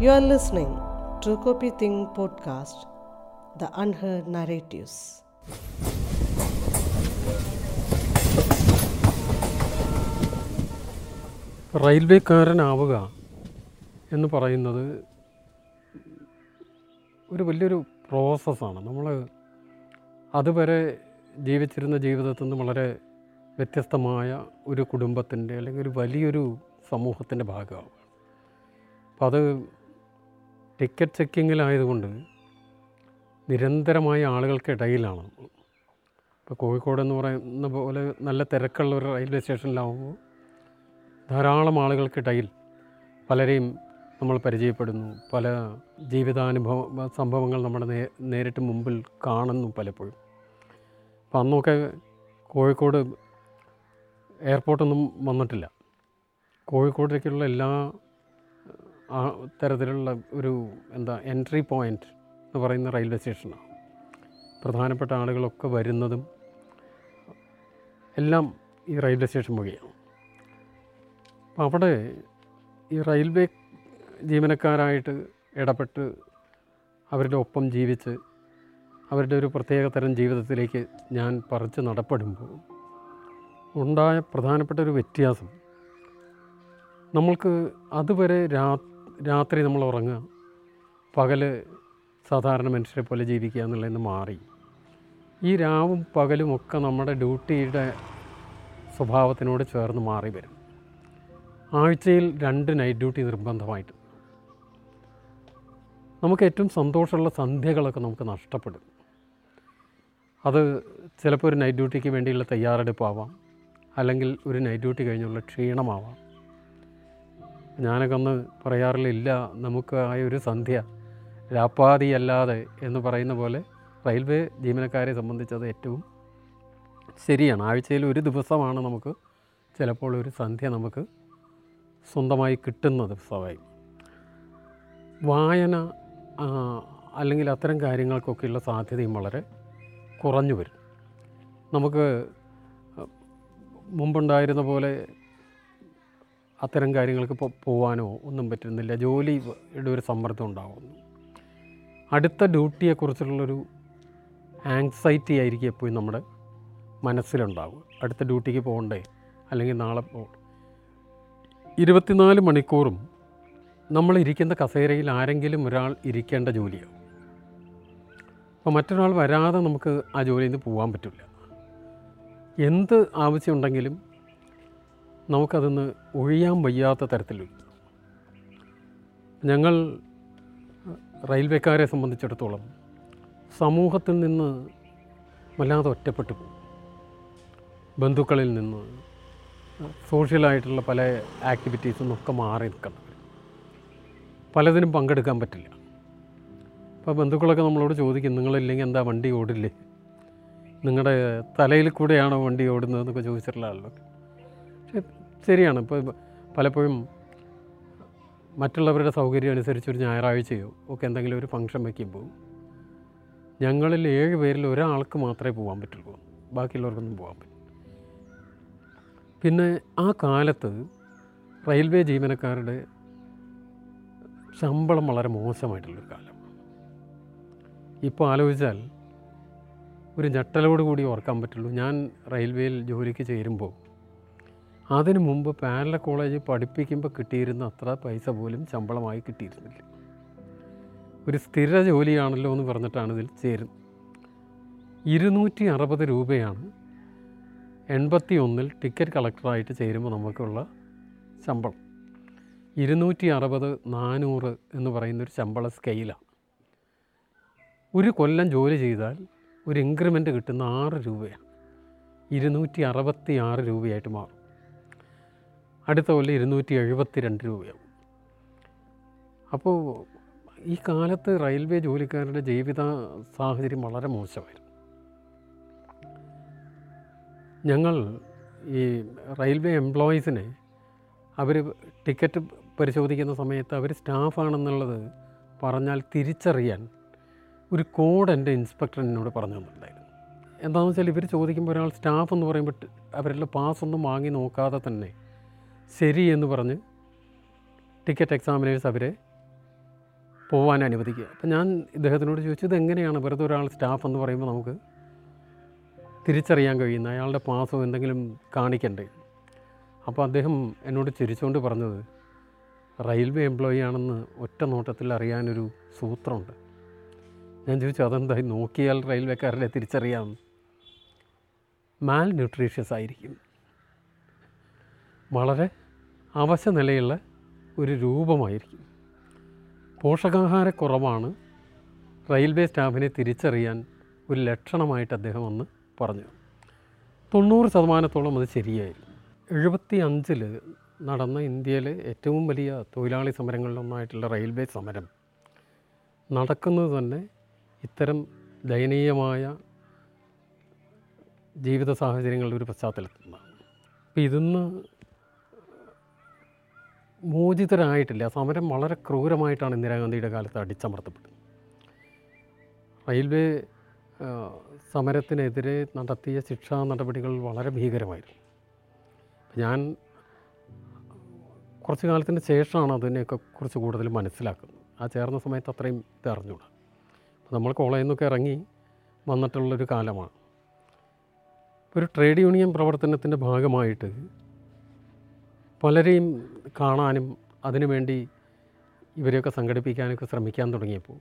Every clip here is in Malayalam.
You are listening to Copy Thing podcast, The Unheard Narratives. റെയിൽവേക്കാരനാവുക എന്ന് പറയുന്നത് ഒരു വലിയൊരു പ്രോസസ്സാണ് നമ്മൾ അതുവരെ ജീവിച്ചിരുന്ന ജീവിതത്തിൽ നിന്ന് വളരെ വ്യത്യസ്തമായ ഒരു കുടുംബത്തിന്റെ അല്ലെങ്കിൽ ഒരു വലിയൊരു സമൂഹത്തിന്റെ ഭാഗമാണ് അപ്പം അത് ടിക്കറ്റ് ചെക്കിങ്ങിലായതുകൊണ്ട് നിരന്തരമായ ആളുകൾക്കിടയിലാണ്. ഇപ്പോൾ കോഴിക്കോട് എന്ന് പറയുന്ന പോലെ നല്ല തിരക്കുള്ള ഒരു റെയിൽവേ സ്റ്റേഷനിലാവുമ്പോൾ ധാരാളം ആളുകൾക്കിടയിൽ പലരെയും നമ്മൾ പരിചയപ്പെടുന്നു. പല ജീവിതാനുഭവ സംഭവങ്ങൾ നമ്മുടെ നേ നേരിട്ട് മുമ്പിൽ കാണുന്നു പലപ്പോഴും. അപ്പം അന്നൊക്കെ കോഴിക്കോട് എയർപോർട്ടൊന്നും വന്നിട്ടില്ല. കോഴിക്കോടേക്കുള്ള എല്ലാ ആ തരത്തിലുള്ള ഒരു എന്താ എൻട്രി പോയിന്റ് എന്ന് പറയുന്ന റെയിൽവേ സ്റ്റേഷനാണ് പ്രധാനപ്പെട്ട ആളുകളൊക്കെ വരുന്നതും എല്ലാം ഈ റെയിൽവേ സ്റ്റേഷൻ വഴിയാണ് അപ്പോൾ അവിടെ ഈ റെയിൽവേ ജീവനക്കാരായിട്ട് ഇടപെട്ട് അവരുടെ ഒപ്പം ജീവിച്ച് അവരുടെ ഒരു പ്രത്യേക തരം ജീവിതത്തിലേക്ക് ഞാൻ പറിച്ച് നടപ്പെടുമ്പോൾ ഉണ്ടായ പ്രധാനപ്പെട്ട ഒരു വ്യത്യാസം നമ്മൾക്ക് അതുവരെ രാ രാത്രി നമ്മൾ ഉറങ്ങുക. പകൽ സാധാരണ മനുഷ്യരെ പോലെ ജീവിക്കുക എന്നുള്ളതിന് മാറി. ഈ രാവും പകലും ഒക്കെ നമ്മുടെ ഡ്യൂട്ടിയുടെ സ്വഭാവത്തിനോട് ചേർന്ന് മാറി വരും. ആഴ്ചയിൽ രണ്ട് നൈറ്റ് ഡ്യൂട്ടി നിർബന്ധമായിട്ട്. നമുക്ക് ഏറ്റവും സന്തോഷമുള്ള സന്ധ്യകളൊക്കെ നമുക്ക് നഷ്ടപ്പെടും. അത് ചിലപ്പോൾ ഒരു നൈറ്റ് ഡ്യൂട്ടിക്ക് വേണ്ടിയുള്ള തയ്യാറെടുപ്പാവാം. അല്ലെങ്കിൽ ഒരു നൈറ്റ് ഡ്യൂട്ടി കഴിഞ്ഞുള്ള ക്ഷീണമാവാം. ഞാനൊക്കെ ഒന്ന് പറയാറില്ല നമുക്ക് ആ ഒരു സന്ധ്യ രാപ്പാതിയല്ലാതെ എന്ന് പറയുന്ന പോലെ റെയിൽവേ ജീവനക്കാരെ സംബന്ധിച്ചത് ഏറ്റവും ശരിയാണ്. ആഴ്ചയിൽ ഒരു ദിവസമാണ് നമുക്ക് ചിലപ്പോൾ ഒരു സന്ധ്യ നമുക്ക് സ്വന്തമായി കിട്ടുന്ന ദിവസമായി വായന അല്ലെങ്കിൽ അത്തരം കാര്യങ്ങൾക്കൊക്കെയുള്ള സാധ്യതയും വളരെ കുറഞ്ഞു വരും. നമുക്ക് മുമ്പുണ്ടായിരുന്ന പോലെ അത്തരം കാര്യങ്ങൾക്ക് പോകാനോ ഒന്നും പറ്റുന്നില്ല. ജോലിയുടെ ഒരു സമ്മർദ്ദം ഉണ്ടാകുന്നു അടുത്ത ഡ്യൂട്ടിയെക്കുറിച്ചുള്ളൊരു ആങ്സൈറ്റി ആയിരിക്കും എപ്പോഴും നമ്മുടെ മനസ്സിലുണ്ടാവുക. അടുത്ത ഡ്യൂട്ടിക്ക് പോകണ്ടേ? അല്ലെങ്കിൽ നാളെ പോകണം ഇരുപത്തിനാല് മണിക്കൂറും നമ്മൾ ഇരിക്കുന്ന കസേരയിൽ ആരെങ്കിലും ഒരാൾ ഇരിക്കേണ്ട ജോലിയാവും. അപ്പോൾ മറ്റൊരാൾ വരാതെ നമുക്ക് ആ ജോലിയിൽ നിന്ന് പോകാൻ പറ്റില്ല. എന്ത് ആവശ്യമുണ്ടെങ്കിലും നമുക്കതൊന്ന് ഒഴിയാൻ വയ്യാത്ത തരത്തിലുണ്ട്. ഞങ്ങൾ റെയിൽവേക്കാരെ സംബന്ധിച്ചിടത്തോളം സമൂഹത്തിൽ നിന്ന് വല്ലാതെ ഒറ്റപ്പെട്ടു പോകും. ബന്ധുക്കളിൽ നിന്ന് സോഷ്യലായിട്ടുള്ള പല ആക്ടിവിറ്റീസും നിന്നൊക്കെ മാറി നിൽക്കണം പലതിനും പങ്കെടുക്കാൻ പറ്റില്ല. അപ്പോൾ ബന്ധുക്കളൊക്കെ നമ്മളോട് ചോദിക്കും നിങ്ങളില്ലെങ്കിൽ എന്താ വണ്ടി ഓടില്ലേ? നിങ്ങളുടെ തലയിൽ കൂടെയാണോ വണ്ടി ഓടുന്നതെന്നൊക്കെ ചോദിച്ചിട്ടുള്ള ആളൊക്കെ ശരിയാണ്. ഇപ്പോൾ പലപ്പോഴും മറ്റുള്ളവരുടെ സൗകര്യം അനുസരിച്ച് ഒരു ഞായറാഴ്ചയോ ഒക്കെ എന്തെങ്കിലും ഒരു ഫംഗ്ഷൻ വയ്ക്കുമ്പോൾ ഞങ്ങളിൽ ഏഴ് പേരിൽ ഒരാൾക്ക് മാത്രമേ പോകാൻ പറ്റുള്ളൂ. ബാക്കിയുള്ളവർക്കൊന്നും പോകാൻ പറ്റും പിന്നെ ആ കാലത്ത് റെയിൽവേ ജീവനക്കാരുടെ ശമ്പളം വളരെ മോശമായിട്ടുള്ളൊരു കാലം. ഇപ്പോൾ ആലോചിച്ചാൽ ഒരു ഞെട്ടലോട് കൂടി ഓർക്കാൻ പറ്റുള്ളൂ. ഞാൻ റെയിൽവേയിൽ ജോലിക്ക് ചേരുമ്പോൾ അതിനു മുമ്പ് പാനല കോളേജ് പഠിപ്പിക്കുമ്പോൾ കിട്ടിയിരുന്ന അത്ര പൈസ പോലും ശമ്പളമായി കിട്ടിയിരുന്നില്ല. ഒരു സ്ഥിര ജോലിയാണല്ലോ എന്ന് പറഞ്ഞിട്ടാണ് ഇതിൽ ചേരുന്നത്. ഇരുന്നൂറ്റി അറുപത് രൂപയാണ് എൺപത്തി ഒന്നിൽ ടിക്കറ്റ് കളക്ടറായിട്ട് ചേരുമ്പോൾ നമുക്കുള്ള ശമ്പളം. ഇരുന്നൂറ്റി അറുപത് നാനൂറ് എന്ന് പറയുന്നൊരു ശമ്പള സ്കെയിലാണ് ഒരു കൊല്ലം ജോലി ചെയ്താൽ ഒരു ഇൻക്രിമെന്റ് കിട്ടുന്ന ആറ് രൂപയാണ്. ഇരുന്നൂറ്റി അറുപത്തി ആറ് രൂപയായിട്ട് മാറും. അടുത്ത കൊല്ലം ഇരുന്നൂറ്റി എഴുപത്തി രണ്ട് രൂപയാവും. അപ്പോൾ ഈ കാലത്ത് റെയിൽവേ ജോലിക്കാരുടെ ജീവിത സാഹചര്യം വളരെ മോശമായിരുന്നു. ഞങ്ങൾ ഈ റെയിൽവേ എംപ്ലോയീസിനെ അവർ ടിക്കറ്റ് പരിശോധിക്കുന്ന സമയത്ത് അവർ സ്റ്റാഫാണെന്നുള്ളത് പറഞ്ഞാൽ തിരിച്ചറിയാൻ ഒരു കോഡ് എന്റെ ഇൻസ്പെക്ടർ എന്നോട് പറഞ്ഞു തന്നിട്ടുണ്ടായിരുന്നു എന്താണെന്ന് വെച്ചാൽ ഇവർ ചോദിക്കുമ്പോൾ ഒരാൾ സ്റ്റാഫ് എന്ന് പറയുമ്പോൾ അവരെല്ലാം അവരുടെ പാസ് ഒന്നും വാങ്ങി നോക്കാതെ തന്നെ ശരി എന്ന് പറഞ്ഞ് ടിക്കറ്റ് എക്സാമിനേഴ്സ് അവരെ പോകാൻ അനുവദിക്കുക. അപ്പം ഞാൻ ഇദ്ദേഹത്തിനോട് ചോദിച്ചു ഇതെങ്ങനെയാണ്? വെറുതെ ഒരാൾ സ്റ്റാഫ് എന്ന് പറയുമ്പോൾ നമുക്ക് തിരിച്ചറിയാൻ കഴിയുന്ന അയാളുടെ പാസോ എന്തെങ്കിലും കാണിക്കണ്ടേ? അപ്പോൾ അദ്ദേഹം എന്നോട് ചിരിച്ചുകൊണ്ട് പറഞ്ഞത് റെയിൽവേ എംപ്ലോയി ആണെന്ന് ഒറ്റ നോട്ടത്തിൽ അറിയാനൊരു സൂത്രമുണ്ട്. ഞാൻ ചോദിച്ചു അതെന്തായി? നോക്കിയാൽ റെയിൽവേക്കാരനെ തിരിച്ചറിയാം. മാൽ ന്യൂട്രീഷ്യസ് ആയിരിക്കും. വളരെ അവശ നിലയുള്ള ഒരു രൂപമായിരിക്കും. പോഷകാഹാരക്കുറവാണ് റെയിൽവേ സ്റ്റാഫിനെ തിരിച്ചറിയാൻ ഒരു ലക്ഷണമായിട്ട് അദ്ദേഹം അന്ന് പറഞ്ഞു. തൊണ്ണൂറ് ശതമാനത്തോളം അത് ശരിയായിരുന്നു. എഴുപത്തി അഞ്ചിൽ നടന്ന ഇന്ത്യയിലെ ഏറ്റവും വലിയ തൊഴിലാളി സമരങ്ങളിലൊന്നായിട്ടുള്ള റെയിൽവേ സമരം നടക്കുന്നത് തന്നെ ഇത്തരം ദയനീയമായ ജീവിത സാഹചര്യങ്ങളുടെ ഒരു പശ്ചാത്തലത്തിൽ നിന്നാണ് അപ്പോൾ ഇതിന്ന് മോചിതരായിട്ടില്ല. സമരം വളരെ ക്രൂരമായിട്ടാണ് ഇന്ദിരാഗാന്ധിയുടെ കാലത്ത് അടിച്ചമർത്തപ്പെട്ടത്. റെയിൽവേ സമരത്തിനെതിരെ നടത്തിയ ശിക്ഷാ നടപടികൾ വളരെ ഭീകരമായിരുന്നു. ഞാൻ കുറച്ച് കാലത്തിന് ശേഷമാണ് അതിനെയൊക്കെ കുറിച്ച് കൂടുതൽ മനസ്സിലാക്കുന്നത്. ആ ചേർന്ന സമയത്ത് അത്രയും ഇത് അറിഞ്ഞൂടാ. നമ്മൾ കോളേജിൽ നിന്നൊക്കെ ഇറങ്ങി വന്നിട്ടുള്ളൊരു കാലമാണ്. ഒരു ട്രേഡ് യൂണിയൻ പ്രവർത്തനത്തിന്റെ ഭാഗമായിട്ട് പലരെയും കാണാനും അതിനുവേണ്ടി ഇവരെയൊക്കെ സംഘടിപ്പിക്കാനൊക്കെ ശ്രമിക്കാൻ തുടങ്ങിയപ്പോൾ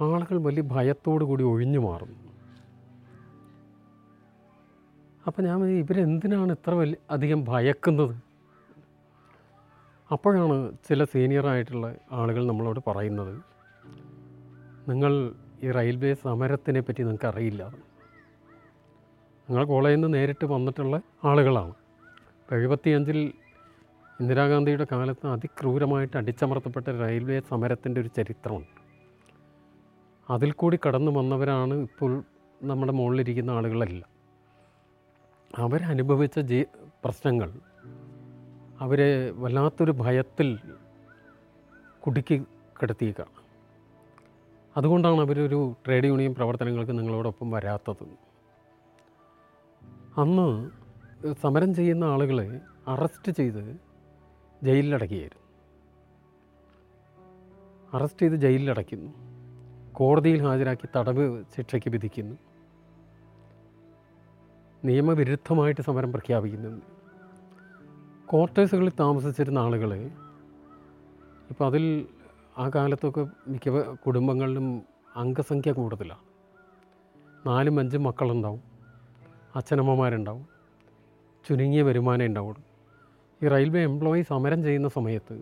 ആളുകൾ വലിയ ഭയത്തോടു കൂടി ഒഴിഞ്ഞു മാറും അപ്പം ഞാൻ ഇവരെന്തിനാണ് ഇത്ര വലിയ അധികം ഭയക്കുന്നത്? അപ്പോഴാണ് ചില സീനിയറായിട്ടുള്ള ആളുകൾ നമ്മളോട് പറയുന്നത് നിങ്ങൾ ഈ റെയിൽവേ സമരത്തിനെ പറ്റി നിങ്ങൾക്ക് അറിയില്ല നിങ്ങൾ കോളേജിൽ നിന്ന് നേരിട്ട് വന്നിട്ടുള്ള ആളുകളാണ്. എഴുപത്തിയഞ്ചിൽ ഇന്ദിരാഗാന്ധിയുടെ കാലത്ത് അതിക്രൂരമായിട്ട് അടിച്ചമർത്തപ്പെട്ട റെയിൽവേ സമരത്തിന്റെ ഒരു ചരിത്രമുണ്ട്. അതിൽ കൂടി കടന്നു വന്നവരാണ് ഇപ്പോൾ നമ്മുടെ മുകളിലിരിക്കുന്ന ആളുകളല്ല. അവരനുഭവിച്ച ജീ പ്രശ്നങ്ങൾ അവരെ വല്ലാത്തൊരു ഭയത്തിൽ കുടുക്കി കിടത്തിയേക്കാണ് അതുകൊണ്ടാണ് അവരൊരു ട്രേഡ് യൂണിയൻ പ്രവർത്തനങ്ങൾക്ക് നിങ്ങളോടൊപ്പം വരാത്തത്. അന്ന് സമരം ചെയ്യുന്ന ആളുകളെ അറസ്റ്റ് ചെയ്ത് ജയിലിലടക്കുകയായിരുന്നു അറസ്റ്റ് ചെയ്ത് ജയിലിലടയ്ക്കുന്നു കോടതിയിൽ ഹാജരാക്കി തടവ് ശിക്ഷയ്ക്ക് വിധിക്കുന്നു. നിയമവിരുദ്ധമായിട്ട് സമരം പ്രഖ്യാപിക്കുന്നു. ക്വാർട്ടേഴ്സുകളിൽ താമസിച്ചിരുന്ന ആളുകളെ ഇപ്പോൾ അതിൽ ആ കാലത്തൊക്കെ മിക്ക കുടുംബങ്ങളിലും അംഗസംഖ്യ കൂടുതലാണ്. നാലും അഞ്ചും മക്കളുണ്ടാവും. അച്ഛനമ്മമാരുണ്ടാവും. ചുരുങ്ങിയ വരുമാനം ഉണ്ടാവുള്ളൂ. ഈ റെയിൽവേ എംപ്ലോയി സമരം ചെയ്യുന്ന സമയത്ത്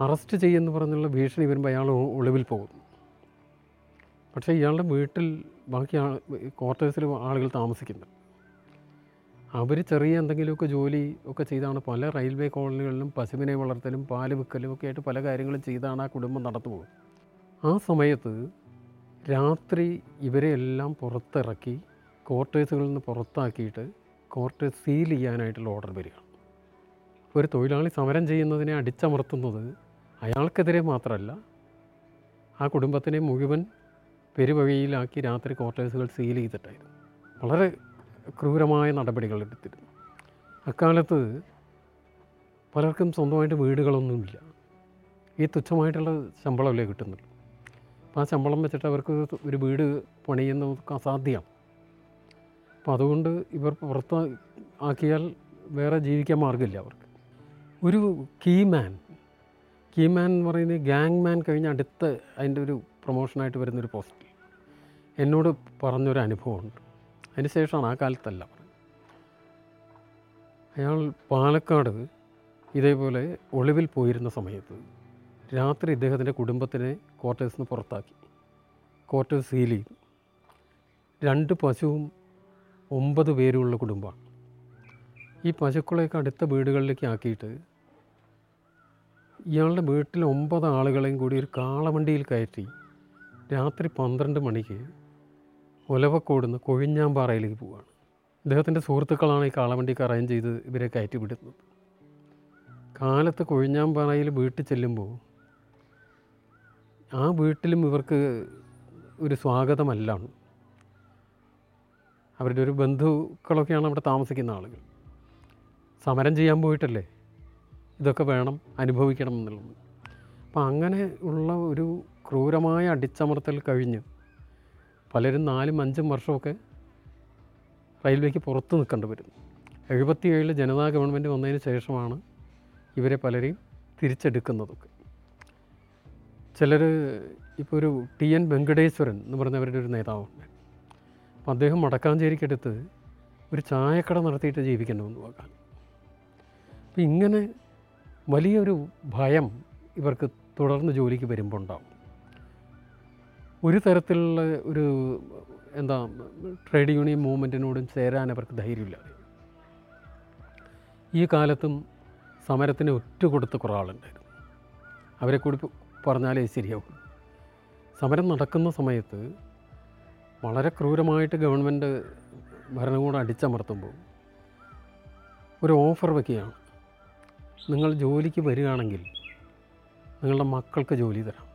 അറസ്റ്റ് ചെയ്യുമെന്ന് പറഞ്ഞുള്ള ഭീഷണി വരുമ്പോൾ അയാൾ ഒളിവിൽ പോകും പക്ഷേ ഇയാളുടെ വീട്ടിൽ ബാക്കി ആൾ ക്വാർട്ടേഴ്സിൽ ആളുകൾ താമസിക്കുന്നത് അവർ ചെറിയ എന്തെങ്കിലുമൊക്കെ ജോലി ഒക്കെ ചെയ്താണ് പല റെയിൽവേ കോളനികളിലും പശുവിനെ വളർത്തലും പാൽ വിൽക്കലും ഒക്കെ ആയിട്ട് പല കാര്യങ്ങളും ചെയ്താണ് ആ കുടുംബം നടന്നു പോകും ആ സമയത്ത് രാത്രി ഇവരെ എല്ലാം പുറത്തിറക്കി ക്വാർട്ടേഴ്സുകളിൽ നിന്ന് പുറത്താക്കിയിട്ട് ക്വാർട്ടേഴ്സ് സീൽ ചെയ്യാനായിട്ടുള്ള ഓർഡർ വരിക. ഒരു തൊഴിലാളി സമരം ചെയ്യുന്നതിനെ അടിച്ചമർത്തുന്നത് അയാൾക്കെതിരെ മാത്രമല്ല ആ കുടുംബത്തിനെ മുഴുവൻ പെരുവഴിയിലാക്കി രാത്രി കോർട്ടേഴ്സുകൾ സീൽ ചെയ്തിട്ടായിരുന്നു. വളരെ ക്രൂരമായ നടപടികൾ എടുത്തിരുന്നു. അക്കാലത്ത് പലർക്കും സ്വന്തമായിട്ട് വീടുകളൊന്നുമില്ല. ഈ തുച്ഛമായിട്ടുള്ള ശമ്പളമല്ലേ കിട്ടുന്നുള്ളൂ. അപ്പോൾ ആ ശമ്പളം വെച്ചിട്ട് അവർക്ക് ഒരു വീട് പണിയുന്നതൊക്കെ അസാധ്യമാണ് അപ്പോൾ അതുകൊണ്ട് ഇവർ പുറത്ത് ആക്കിയാൽ വേറെ ജീവിക്കാൻ മാർഗമില്ല അവർക്ക്. ഒരു കീമാൻ കീമാൻ എന്ന് പറയുന്നത് ഗാങ് മാൻ കഴിഞ്ഞ അടുത്ത അതിന്റെ ഒരു പ്രൊമോഷനായിട്ട് വരുന്നൊരു പോസ്റ്റ് എന്നോട് പറഞ്ഞൊരു അനുഭവമുണ്ട്. അതിന് ശേഷമാണ് ആ കാലത്തല്ല അയാൾ പാലക്കാട് ഇതേപോലെ ഒളിവിൽ പോയിരുന്ന സമയത്ത് രാത്രി ഇദ്ദേഹത്തിന്റെ കുടുംബത്തിനെ ക്വാർട്ടേഴ്സിന് പുറത്താക്കി. ക്വാർട്ടേഴ്സ് സീൽ ചെയ്തു. രണ്ട് പശുവും ഒമ്പത് പേരുള്ള കുടുംബമാണ്. ഈ പശുക്കളെയൊക്കെ അടുത്ത വീടുകളിലേക്ക് ആക്കിയിട്ട് ഇയാളുടെ വീട്ടിൽ ഒമ്പത് ആളുകളെയും കൂടി ഒരു കാളവണ്ടിയിൽ കയറ്റി രാത്രി പന്ത്രണ്ട് മണിക്ക് ഒലവക്കോടുന്ന് കൊഴിഞ്ഞാമ്പാറയിലേക്ക് പോവുകയാണ്. ഇദ്ദേഹത്തിന്റെ സുഹൃത്തുക്കളാണ് ഈ കാളവണ്ടിക്ക് അറേഞ്ച് ചെയ്ത് ഇവരെ കയറ്റി വിടുന്നത്. കാലത്ത് കൊഴിഞ്ഞാമ്പാറയിൽ വീട്ടിൽ ചെല്ലുമ്പോൾ ആ വീട്ടിലും ഇവർക്ക് ഒരു സ്വാഗതമല്ല അവരുടെ ഒരു ബന്ധുക്കളൊക്കെയാണ് അവിടെ താമസിക്കുന്ന ആളുകൾ. സമരം ചെയ്യാൻ പോയിട്ടല്ലേ? ഇതൊക്കെ വേണം അനുഭവിക്കണം എന്നുള്ളത്. അപ്പം അങ്ങനെ ഉള്ള ഒരു ക്രൂരമായ അടിച്ചമർത്തൽ കഴിഞ്ഞ് പലരും നാലും അഞ്ചും വർഷമൊക്കെ റെയിൽവേക്ക് പുറത്ത് നിൽക്കേണ്ടി വരുന്നു എഴുപത്തിയേഴിൽ ജനതാ ഗവൺമെന്റ് വന്നതിന് ശേഷമാണ് ഇവരെ പലരെയും തിരിച്ചെടുക്കുന്നതൊക്കെ. ചിലർ ഇപ്പോൾ ഒരു ടി എൻ വെങ്കടേശ്വരൻ എന്ന് പറഞ്ഞവരുടെ ഒരു നേതാവുണ്ട്. അപ്പം അദ്ദേഹം മടക്കാഞ്ചേരിക്കടുത്ത് ഒരു ചായക്കട നടത്തിയിട്ട് ജീവിക്കണമെന്ന് നോക്കാൻ അപ്പം ഇങ്ങനെ വലിയൊരു ഭയം ഇവർക്ക് തുടർന്ന് ജോലിക്ക് വരുമ്പോൾ ഉണ്ടാവും. ഒരു തരത്തിലുള്ള ഒരു എന്താ ട്രേഡ് യൂണിയൻ മൂവ്മെന്റിനോടും ചേരാൻ അവർക്ക് ധൈര്യമില്ല. ഈ കാലത്തും സമരത്തിന് ഒറ്റ കൊടുത്ത കുറേ ആളുണ്ടായിരുന്നു അവരെ കൂടി പറഞ്ഞാലേ ശരിയാവും സമരം നടക്കുന്ന സമയത്ത് വളരെ ക്രൂരമായിട്ട് ഗവൺമെന്റ് ഭരണകൂടം അടിച്ചമർത്തുമ്പോൾ ഒരു ഓഫർ വയ്ക്കുകയാണ് നിങ്ങൾ ജോലിക്ക് വരികയാണെങ്കിൽ നിങ്ങളുടെ മക്കൾക്ക് ജോലി തരാം.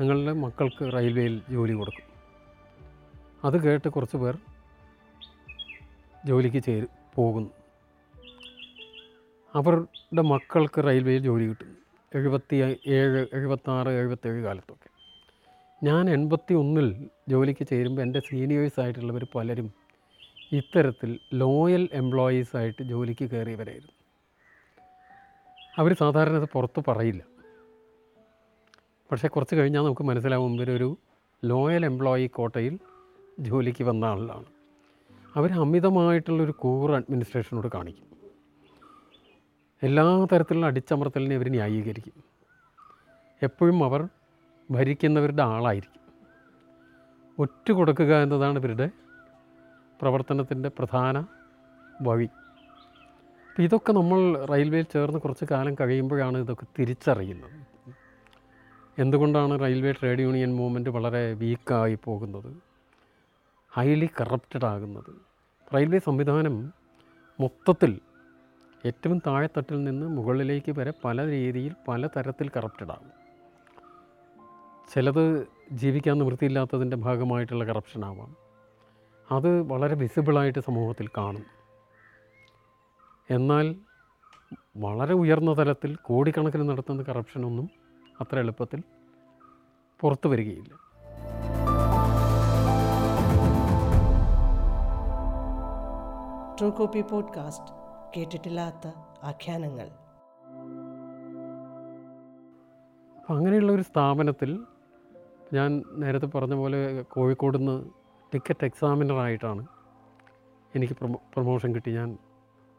നിങ്ങളുടെ മക്കൾക്ക് റെയിൽവേയിൽ ജോലി കൊടുക്കും. അത് കേട്ട് കുറച്ച് പേർ ജോലിക്ക് ചേരു പോകുന്നു. അവരുടെ മക്കൾക്ക് റെയിൽവേയിൽ ജോലി കിട്ടും. എഴുപത്തി ഏഴ് എഴുപത്താറ് എഴുപത്തേഴ് കാലത്തൊക്കെ. ഞാൻ എൺപത്തി ഒന്നിൽ ജോലിക്ക് ചേരുമ്പോൾ എന്റെ സീനിയേഴ്സ് ആയിട്ടുള്ളവർ പലരും ഇത്തരത്തിൽ ലോയൽ എംപ്ലോയീസ് ആയിട്ട് ജോലിക്ക് കയറിയവരായിരുന്നു. അവർ സാധാരണ അത് പുറത്ത് പറയില്ല. പക്ഷേ കുറച്ച് കഴിഞ്ഞാൽ നമുക്ക് മനസ്സിലാവും ഇവരൊരു ലോയൽ എംപ്ലോയി കോട്ടയിൽ ജോലിക്ക് വന്ന ആളാണ്. അവർ അമിതമായിട്ടുള്ളൊരു കൂർ അഡ്മിനിസ്ട്രേഷനോട് കാണിക്കും. എല്ലാ തരത്തിലുള്ള അടിച്ചമർത്തലിനെ അവർ ന്യായീകരിക്കും. എപ്പോഴും അവർ ഭരിക്കുന്നവരുടെ ആളായിരിക്കും. ഒറ്റ കൊടുക്കുക എന്നതാണ് ഇവരുടെ പ്രവർത്തനത്തിന്റെ പ്രധാന വഴി. അപ്പം ഇതൊക്കെ നമ്മൾ റെയിൽവേയിൽ ചേർന്ന് കുറച്ച് കാലം കഴിയുമ്പോഴാണ് ഇതൊക്കെ തിരിച്ചറിയുന്നത്. എന്തുകൊണ്ടാണ് റെയിൽവേ ട്രേഡ് യൂണിയൻ മൂവ്മെന്റ് വളരെ വീക്കായി പോകുന്നത്? ഹൈലി കറപ്റ്റഡ് ആകുന്നത്. റെയിൽവേ സംവിധാനം മൊത്തത്തിൽ ഏറ്റവും താഴെത്തട്ടിൽ നിന്ന് മുകളിലേക്ക് വരെ പല രീതിയിൽ പല തരത്തിൽ കറപ്റ്റഡ് ആകും. ചിലത് ജീവിക്കാൻ നിവൃത്തിയില്ലാത്തതിന്റെ ഭാഗമായിട്ടുള്ള കറപ്ഷൻ ആവാം. അത് വളരെ വിസിബിളായിട്ട് സമൂഹത്തിൽ കാണും. എന്നാൽ വളരെ ഉയർന്ന തലത്തിൽ കോടിക്കണക്കിന് നടത്തുന്ന കറപ്ഷനൊന്നും അത്ര എളുപ്പത്തിൽ പുറത്തു വരികയില്ല. ട്രൂ കോപ്പി പോഡ്കാസ്റ്റ് കേട്ടിട്ടില്ലാത്ത ആഖ്യാനങ്ങൾ. അങ്ങനെയുള്ള ഒരു സ്ഥാപനത്തിൽ ഞാൻ നേരത്തെ പറഞ്ഞ പോലെ കോഴിക്കോട് നിന്ന് ടിക്കറ്റ് എക്സാമിനറായിട്ടാണ് എനിക്ക് പ്രൊമോ പ്രൊമോഷൻ കിട്ടി. ഞാൻ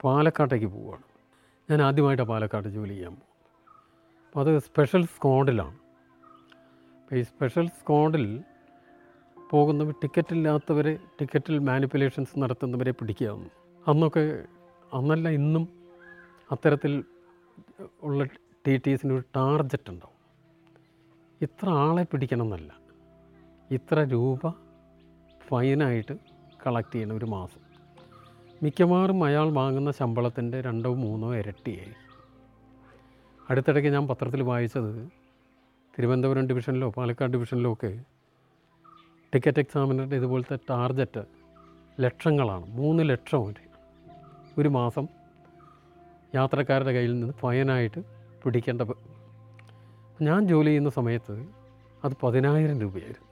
പാലക്കാട്ടേക്ക് പോവുകയാണ്. ഞാൻ ആദ്യമായിട്ടാണ് പാലക്കാട് ജോലി ചെയ്യാൻ പോകുന്നത്. അപ്പോൾ അത് സ്പെഷ്യൽ സ്ക്വാഡിലാണ്. അപ്പോൾ ഈ സ്പെഷ്യൽ സ്ക്വാഡിൽ പോകുന്നവർ ടിക്കറ്റ് ഇല്ലാത്തവരെ ടിക്കറ്റിൽ മാനിപ്പുലേഷൻസ് നടത്തുന്നവരെ പിടിക്കുകയെന്ന് അന്നൊക്കെ അന്നല്ല ഇന്നും അത്തരത്തിൽ ഉള്ള ടി ടി എസിന് ഒരു ടാർജറ്റ് ഉണ്ടാവും. ഇത്ര ആളെ പിടിക്കണം എന്നല്ല ഇത്ര രൂപ ഫൈനായിട്ട് കളക്ട് ചെയ്യണം ഒരു മാസം. മിക്കവാറും അയാൾ വാങ്ങുന്ന ശമ്പളത്തിന്റെ രണ്ടോ മൂന്നോ ഇരട്ടിയായി. അടുത്തിടയ്ക്ക് ഞാൻ പത്രത്തിൽ വായിച്ചത് തിരുവനന്തപുരം ഡിവിഷനിലോ പാലക്കാട് ഡിവിഷനിലോ ഒക്കെ ടിക്കറ്റ് എക്സാമിനറുടെ ഇതുപോലത്തെ ടാർജറ്റ് ലക്ഷങ്ങളാണ്. മൂന്ന് ലക്ഷം വരെ ഒരു മാസം യാത്രക്കാരുടെ കയ്യിൽ നിന്ന് ഫൈനായിട്ട് പിടിക്കേണ്ട ഞാൻ ജോലി ചെയ്യുന്ന സമയത്ത് അത് പതിനായിരം രൂപയായിരുന്നു.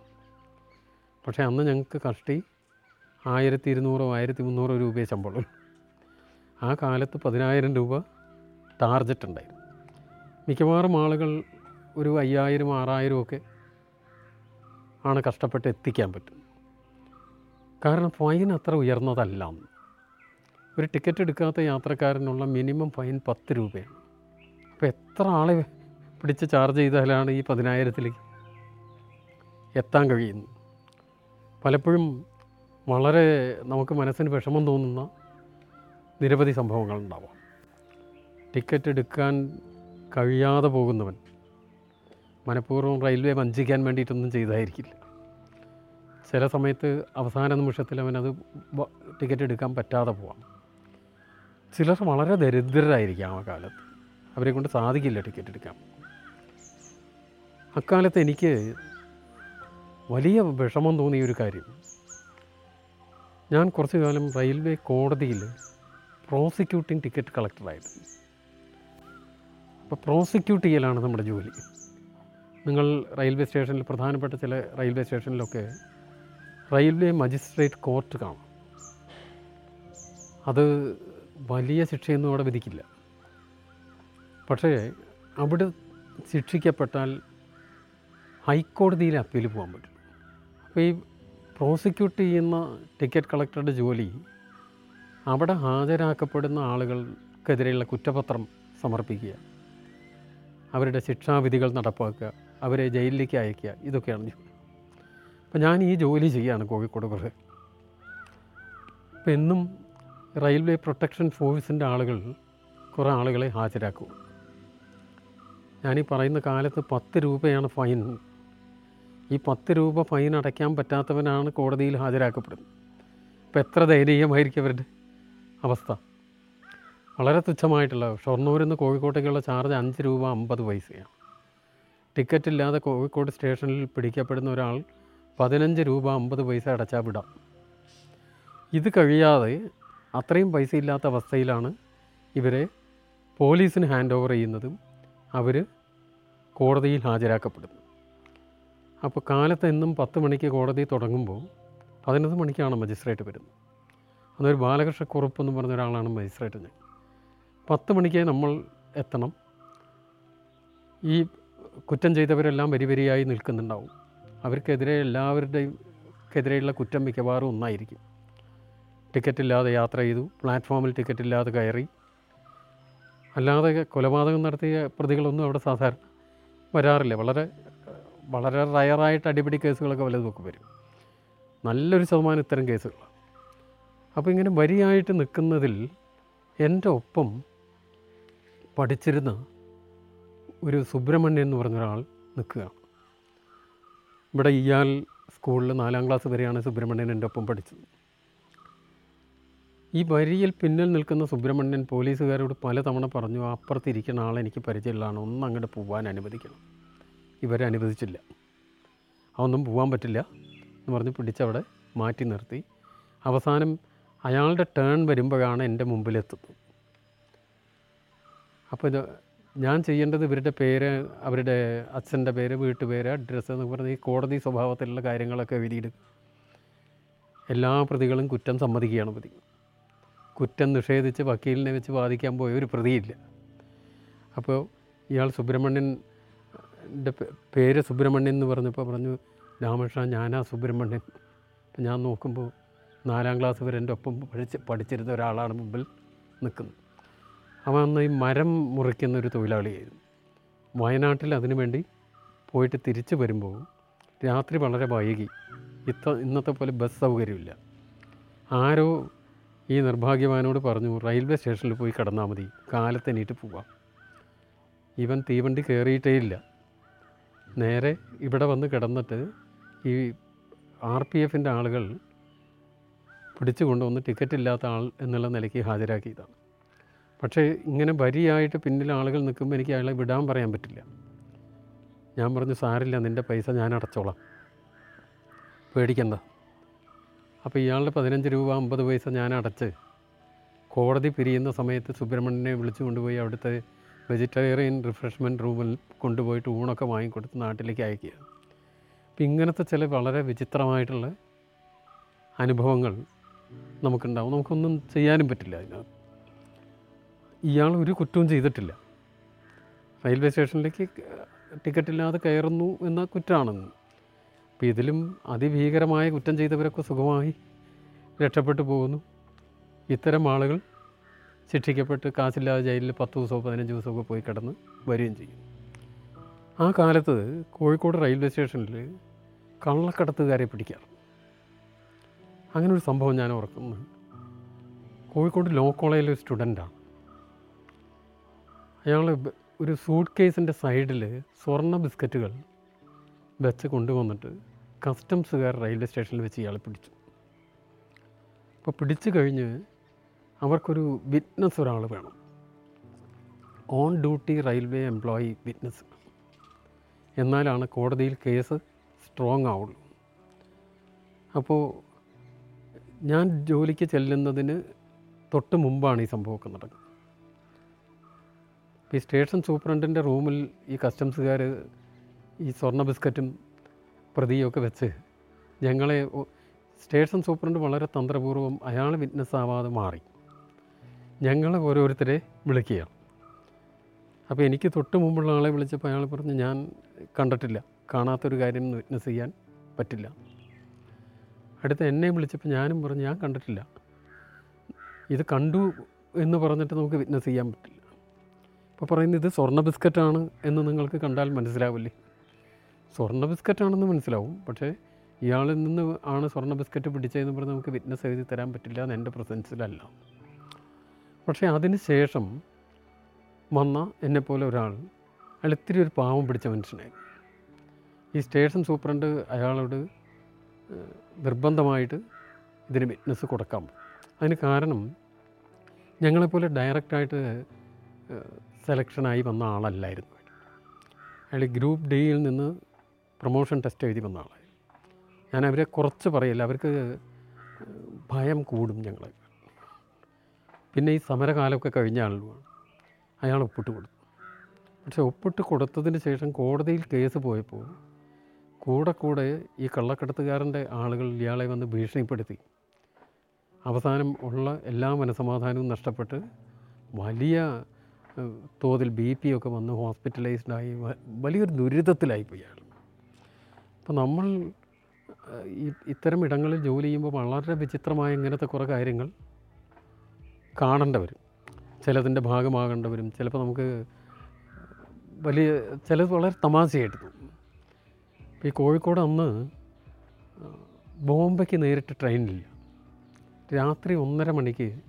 പക്ഷേ അന്ന് ഞങ്ങൾക്ക് കഷ്ടി ആയിരത്തി ഇരുന്നൂറോ ആയിരത്തി മുന്നൂറോ രൂപയെ ശമ്പളം. ആ കാലത്ത് പതിനായിരം രൂപ ടാർജറ്റ് ഉണ്ടായിരുന്നു. മിക്കവാറും ആളുകൾ ഒരു അയ്യായിരം ആറായിരം ഒക്കെ ആണ് കഷ്ടപ്പെട്ട് എത്തിക്കാൻ പറ്റും. കാരണം ഫൈൻ അത്ര ഉയർന്നതല്ല ഒരു ടിക്കറ്റ് എടുക്കാത്ത യാത്രക്കാരനുള്ള മിനിമം ഫൈൻ പത്ത് രൂപയാണ്. അപ്പോൾ എത്ര ആളെ പിടിച്ച് ചാർജ് ചെയ്താലാണ് ഈ പതിനായിരത്തിലേക്ക്. എത്താൻ കഴിയുന്നത് പലപ്പോഴും വളരെ നമുക്ക് മനസ്സിന് വിഷമം തോന്നുന്ന നിരവധി സംഭവങ്ങളുണ്ടാവാം ടിക്കറ്റ് എടുക്കാൻ കഴിയാതെ പോകുന്നവൻ മനഃപൂർവം റെയിൽവേ വഞ്ചിക്കാൻ വേണ്ടിയിട്ടൊന്നും ചെയ്തായിരിക്കില്ല. ചില സമയത്ത് അവസാന നിമിഷത്തിൽ അവനത് ടിക്കറ്റ് എടുക്കാൻ പറ്റാതെ പോവാം ചിലർ വളരെ ദരിദ്രരായിരിക്കാം ആ കാലത്ത്. അവരെ കൊണ്ട് സാധിക്കില്ല ടിക്കറ്റ് എടുക്കാൻ. അക്കാലത്ത് എനിക്ക് വലിയ വിഷമം തോന്നിയ ഒരു കാര്യം. ഞാൻ കുറച്ചു കാലം റെയിൽവേ കോടതിയിൽ പ്രോസിക്യൂട്ടിംഗ് ടിക്കറ്റ് കളക്ടറായിരുന്നു. അപ്പോൾ പ്രോസിക്യൂട്ട് ചെയ്യലാണ് നമ്മുടെ ജോലി. നിങ്ങൾ റെയിൽവേ സ്റ്റേഷനിൽ പ്രധാനപ്പെട്ട ചില റെയിൽവേ സ്റ്റേഷനിലൊക്കെ റെയിൽവേ മജിസ്ട്രേറ്റ് കോർട്ട് കാണും. അത് വലിയ ശിക്ഷയൊന്നും അവിടെ വിധിക്കില്ല. പക്ഷേ അവിടെ ശിക്ഷിക്കപ്പെട്ടാൽ ഹൈക്കോടതിയിൽ അപ്പീൽ പോകാൻ പറ്റും. അപ്പോൾ ഈ പ്രോസിക്യൂട്ട് ചെയ്യുന്ന ടിക്കറ്റ് കളക്ടറുടെ ജോലി അവിടെ ഹാജരാക്കപ്പെടുന്ന ആളുകൾക്കെതിരെയുള്ള കുറ്റപത്രം സമർപ്പിക്കുക അവരുടെ ശിക്ഷാവിധികൾ നടപ്പാക്കുക അവരെ ജയിലിലേക്ക് അയക്കുക ഇതൊക്കെയാണ് ജോലി. അപ്പോൾ ഞാൻ ഈ ജോലി ചെയ്യുകയാണ് കോഴിക്കോട് കുറേ അപ്പോൾ എന്നും റെയിൽവേ പ്രൊട്ടക്ഷൻ ഫോഴ്സിന്റെ ആളുകൾ കുറേ ആളുകളെ ഹാജരാക്കും. ഞാനീ പറയുന്ന കാലത്ത് പത്ത് രൂപയാണ് ഫൈൻ ഈ പത്ത് രൂപ ഫൈൻ അടയ്ക്കാൻ പറ്റാത്തവനാണ് കോടതിയിൽ ഹാജരാക്കപ്പെടുന്നത്. അപ്പോൾ എത്ര ദയനീയമായിരിക്കും അവരുടെ അവസ്ഥ? വളരെ തുച്ഛമായിട്ടുള്ള ഷൊർണൂരിൽ നിന്ന് കോഴിക്കോട്ടേക്കുള്ള ചാർജ് അഞ്ച് രൂപ അമ്പത് പൈസയാണ്. ടിക്കറ്റ് ഇല്ലാതെ കോഴിക്കോട് സ്റ്റേഷനിൽ പിടിക്കപ്പെടുന്ന ഒരാൾ പതിനഞ്ച് രൂപ അമ്പത് പൈസ അടച്ചാൽ വിടാം. ഇത് കഴിയാതെ അത്രയും പൈസ ഇല്ലാത്ത അവസ്ഥയിലാണ് ഇവരെ പോലീസിന് ഹാൻഡ് ഓവർ ചെയ്യുന്നതും അവർ കോടതിയിൽ ഹാജരാക്കപ്പെടുന്നു അപ്പോൾ കാലത്ത് എന്നും പത്ത് മണിക്ക് കോടതി തുടങ്ങുമ്പോൾ പതിനൊന്ന് മണിക്കാണ് മജിസ്ട്രേറ്റ് വരുന്നത്. അന്നൊരു ബാലകൃഷ്ണ എന്ന് പറഞ്ഞ ഒരാളാണ് മജിസ്ട്രേറ്റ് ഞാൻ. പത്ത് മണിക്ക് നമ്മൾ എത്തണം. ഈ കുറ്റം ചെയ്തവരെല്ലാം വരി വരിയായി നിൽക്കുന്നുണ്ടാവും. അവർക്കെതിരെ എല്ലാവരുടെയും ക്കെതിരെയുള്ള കുറ്റം മിക്കവാറും ഒന്നായിരിക്കും. ടിക്കറ്റ് ഇല്ലാതെ യാത്ര ചെയ്തു പ്ലാറ്റ്ഫോമിൽ ടിക്കറ്റ് ഇല്ലാതെ കയറി. അല്ലാതെ കൊലപാതകം നടത്തിയ പ്രതികളൊന്നും അവിടെ സാധാരണ വരാറില്ല. വളരെ വളരെ റയറായിട്ട് അടിപിടി കേസുകളൊക്കെ വല്ലതുമൊക്കെ വരും. നല്ലൊരു ശതമാനം ഇത്തരം കേസുകളാണ് അപ്പോൾ ഇങ്ങനെ വരിയായിട്ട് നിൽക്കുന്നതിൽ എന്റെ ഒപ്പം പഠിച്ചിരുന്ന ഒരു സുബ്രഹ്മണ്യൻ എന്ന് പറഞ്ഞ ഒരാൾ നിൽക്കുക ഇവിടെ ഇയാൾ സ്കൂളിൽ നാലാം ക്ലാസ് വരെയാണ് സുബ്രഹ്മണ്യൻ എന്റെ ഒപ്പം പഠിച്ചത്. ഈ വരിയിൽ പിന്നിൽ നിൽക്കുന്ന സുബ്രഹ്മണ്യൻ പോലീസുകാരോട് പലതവണ പറഞ്ഞു അപ്പുറത്തിരിക്കുന്ന ആളെനിക്ക് പരിചയമുള്ളതാണ് ഒന്ന് അങ്ങോട്ട് പോകാൻ അനുവദിക്കണം. ഇവരെ അനുവദിച്ചില്ല. അതൊന്നും പോകാൻ പറ്റില്ല എന്ന് പറഞ്ഞ് പിടിച്ചവിടെ മാറ്റി നിർത്തി. അവസാനം അയാളുടെ ടേൺ വരുമ്പോഴാണ് എന്റെ മുമ്പിലെത്തുന്നത്. അപ്പോൾ ഇത് ഞാൻ ചെയ്യേണ്ടത് ഇവരുടെ പേര് അവരുടെ അച്ഛന്റെ പേര് വീട്ടുപേര് അഡ്രസ്സ് എന്ന് പറഞ്ഞ് ഈ കോടതി സ്വഭാവത്തിലുള്ള കാര്യങ്ങളൊക്കെ എഴുതിയിടും എല്ലാ പ്രതികളും കുറ്റം സമ്മതിക്കുകയാണ് പ്രതി കുറ്റം നിഷേധിച്ച് വക്കീലിനെ വെച്ച് വാദിക്കാൻ പോയ ഒരു പ്രതിയില്ല. അപ്പോൾ ഇയാൾ സുബ്രഹ്മണ്യന്റെ പേര് സുബ്രഹ്മണ്യൻ എന്ന് പറഞ്ഞപ്പോൾ പറഞ്ഞു രാമകൃഷ്ണ ഞാനാ സുബ്രഹ്മണ്യൻ. ഞാൻ നോക്കുമ്പോൾ നാലാം ക്ലാസ് വരെ എന്റെ ഒപ്പം പഠിച്ച് പഠിച്ചിരുന്ന ഒരാളാണ് മുമ്പിൽ നിൽക്കുന്നത്. അവൻ അന്ന് ഈ മരം മുറിക്കുന്ന ഒരു തൊഴിലാളിയായിരുന്നു. വയനാട്ടിൽ അതിനു വേണ്ടി പോയിട്ട് തിരിച്ചു വരുമ്പോൾ രാത്രി വളരെ വൈകി. ഇത്ത ഇന്നത്തെ പോലെ ബസ് സൗകര്യമില്ല. ആരോ ഈ നിർഭാഗ്യവാനോട് പറഞ്ഞു റെയിൽവേ സ്റ്റേഷനിൽ പോയി കിടന്നാൽ മതി കാലത്തെണീറ്റ് പോവാം. ഇവൻ തീവണ്ടി കയറിയിട്ടേ ഇല്ല. നേരെ ഇവിടെ വന്ന് കിടന്നിട്ട് ഈ ആർ പി എഫിന്റെ ആളുകൾ പിടിച്ചു കൊണ്ടുവന്ന് ടിക്കറ്റ് ഇല്ലാത്ത ആൾ എന്നുള്ള നിലയ്ക്ക് ഹാജരാക്കിയതാണ്. പക്ഷേ ഇങ്ങനെ വരിയായിട്ട് പിന്നിൽ ആളുകൾ നിൽക്കുമ്പോൾ എനിക്ക് അയാളെ വിടാൻ പറയാൻ പറ്റില്ല. ഞാൻ പറഞ്ഞു സാരില്ല നിന്റെ പൈസ ഞാൻ അടച്ചോളാം. പേടിക്കണ്ട. അപ്പോൾ ഇയാളുടെ പതിനഞ്ച് രൂപ അമ്പത് പൈസ ഞാൻ അടച്ച് കോടതി പിരിയുന്ന സമയത്ത് സുബ്രഹ്മണ്യനെ വിളിച്ചു കൊണ്ടുപോയി അവിടുത്തെ വെജിറ്റേറിയൻ റിഫ്രഷ്മെന്റ് റൂമിൽ കൊണ്ടുപോയിട്ട് ഊണൊക്കെ വാങ്ങിക്കൊടുത്ത് നാട്ടിലേക്ക് അയക്കുക. അപ്പം ഇങ്ങനത്തെ ചില വളരെ വിചിത്രമായിട്ടുള്ള അനുഭവങ്ങൾ നമുക്കുണ്ടാവും. നമുക്കൊന്നും ചെയ്യാനും പറ്റില്ല അതിനകത്ത്. ഇയാൾ ഒരു കുറ്റവും ചെയ്തിട്ടില്ല. റെയിൽവേ സ്റ്റേഷനിലേക്ക് ടിക്കറ്റ് ഇല്ലാതെ കയറുന്നു എന്ന കുറ്റമാണെന്ന് അപ്പോൾ ഇതിലും അതിഭീകരമായ കുറ്റം ചെയ്തവരൊക്കെ സുഖമായി രക്ഷപ്പെട്ടു പോകുന്നു. ഇത്തരം ആളുകൾ ശിക്ഷിക്കപ്പെട്ട് കാശില്ലാതെ ജയിലിൽ പത്ത് ദിവസമോ പതിനഞ്ച് ദിവസമൊക്കെ പോയി കിടന്ന് വരികയും ചെയ്യും. ആ കാലത്ത് കോഴിക്കോട് റെയിൽവേ സ്റ്റേഷനിൽ കള്ളക്കടത്തുകാരെ പിടിക്കാറ് അങ്ങനെ ഒരു സംഭവം ഞാൻ ഓർക്കുന്നു. കോഴിക്കോട് ലോ കോളേജിലെ ഒരു സ്റ്റുഡന്റാണ്. അയാൾ ഒരു സൂട്ട് കേസിന്റെ സൈഡിൽ സ്വർണ ബിസ്ക്കറ്റുകൾ വെച്ച് കൊണ്ടുവന്നിട്ട് കസ്റ്റംസുകാർ റെയിൽവേ സ്റ്റേഷനിൽ വെച്ച് ഇയാളെ പിടിച്ചു. അപ്പോൾ പിടിച്ചു കഴിഞ്ഞ് അവർക്കൊരു വിറ്റ്നസ് ഒരാൾ വേണം. On duty railway employee witness. എന്നാലാണ് കോടതിയിൽ കേസ് സ്ട്രോങ് ആവുള്ളൂ. അപ്പോൾ ഞാൻ ജോലിക്ക് ചെല്ലുന്നതിന് തൊട്ട് മുമ്പാണ് ഈ സംഭവമൊക്കെ നടക്കുന്നത്. ഈ സ്റ്റേഷൻ സൂപ്രണ്ടിന്റെ റൂമിൽ ഈ കസ്റ്റംസുകാർ ഈ സ്വർണ ബിസ്ക്കറ്റും പ്രതിയൊക്കെ വെച്ച് ഞങ്ങളെ സ്റ്റേഷൻ സൂപ്രണ്ട് വളരെ തന്ത്രപൂർവം അയാൾ വിറ്റ്നസ് ആവാതെ മാറി. ഞങ്ങളെ ഓരോരുത്തരെ വിളിക്കുകയാണ്. അപ്പോൾ എനിക്ക് തൊട്ട് മുമ്പുള്ള ആളെ വിളിച്ചപ്പോൾ അയാൾ പറഞ്ഞു ഞാൻ കണ്ടിട്ടില്ല. കാണാത്തൊരു കാര്യം വിറ്റ്നസ് ചെയ്യാൻ പറ്റില്ല. അടുത്ത എന്നെ വിളിച്ചപ്പോൾ ഞാനും പറഞ്ഞു ഞാൻ കണ്ടിട്ടില്ല. ഇത് കണ്ടു എന്ന് പറഞ്ഞിട്ട് നമുക്ക് വിറ്റ്നസ് ചെയ്യാൻ പറ്റില്ല. അപ്പോൾ പറയുന്നത് ഇത് സ്വർണ ബിസ്ക്കറ്റാണ് എന്ന് നിങ്ങൾക്ക് കണ്ടാൽ മനസ്സിലാവില്ലേ? സ്വർണ ബിസ്ക്കറ്റാണെന്ന് മനസ്സിലാവും. പക്ഷേ ഇയാളിൽ നിന്ന് ആണ് സ്വർണ ബിസ്ക്കറ്റ് പിടിച്ചതെന്ന് പറഞ്ഞ് നമുക്ക് വിറ്റ്നസ് എഴുതി തരാൻ പറ്റില്ല എന്ന് എന്റെ പ്രസൻസിലല്ല പക്ഷേ അതിന് ശേഷം വന്ന എന്നെപ്പോലെ ഒരാൾ അയാൾ ഇത്തിരി ഒരു പാവം പിടിച്ച മനുഷ്യനായിരുന്നു ഈ സ്റ്റേഷൻ സൂപ്രണ്ട് അയാളോട് നിർബന്ധമായിട്ട് ഇതിന് വിറ്റ്നസ് കൊടുക്കാം. അതിന് കാരണം ഞങ്ങളെപ്പോലെ ഡയറക്റ്റായിട്ട് സെലക്ഷനായി വന്ന ആളല്ലായിരുന്നു. അയാൾ ഗ്രൂപ്പ് ഡിയിൽ നിന്ന് പ്രൊമോഷൻ ടെസ്റ്റ് എഴുതി വന്ന ആളായിരുന്നു. ഞാൻ അവരെ കുറച്ച് പറയില്ല അവർക്ക് ഭയം കൂടും ഞങ്ങളെ. പിന്നെ ഈ സമരകാലമൊക്കെ കഴിഞ്ഞ ആളുമാണ് അയാൾ ഒപ്പിട്ട് കൊടുത്തു. പക്ഷേ ഒപ്പിട്ട് കൊടുത്തതിന് ശേഷം കോടതിയിൽ കേസ് പോയപ്പോൾ കൂടെ കൂടെ ഈ കള്ളക്കടത്തുകാരന്റെ ആളുകൾ ഇയാളെ വന്ന് ഭീഷണിപ്പെടുത്തി. അവസാനം ഉള്ള എല്ലാ മനസമാധാനവും നഷ്ടപ്പെട്ട് വലിയ തോതിൽ ബി പി ഒക്കെ വന്ന് ഹോസ്പിറ്റലൈസ്ഡായി വലിയൊരു ദുരിതത്തിലായിപ്പോയി അയാൾ. അപ്പോൾ നമ്മൾ ഇത്തരം ഇടങ്ങളിൽ ജോലി ചെയ്യുമ്പോൾ വളരെ വിചിത്രമായ ഇങ്ങനത്തെ കുറേ കാര്യങ്ങൾ കാണേണ്ടവരും ചിലതിന്റെ ഭാഗമാകേണ്ടവരും ചിലപ്പോൾ നമുക്ക് വലിയ ചിലത് വളരെ തമാശയായിട്ട് തോന്നും. ഈ കോഴിക്കോട് അന്ന് ബോംബെക്ക് നേരിട്ട് ട്രെയിനില്ല. രാത്രി ഒന്നര മണിക്ക്